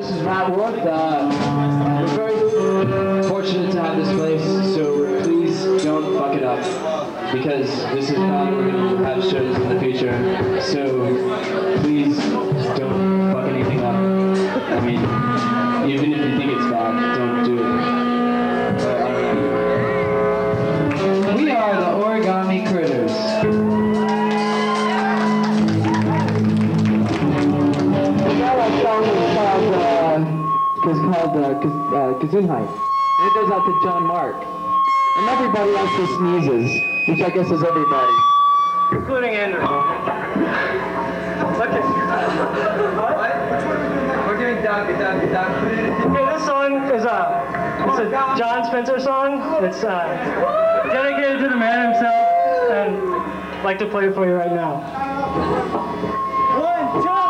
This is Matt Wolf. Uh, we're very fortunate to have this place, so please don't fuck it up. Because this is how we're going to have shows in the future. So please don't fuck anything up. I mean, even if you is called uh, Gez- uh. And it goes out to John Mark. And everybody else who sneezes, which I guess is everybody. including Andrew. Look at We're doing. Okay, this song is a it's a John Spencer song. It's uh, dedicated to the man himself, and I'd like to play it for you right now. One, two,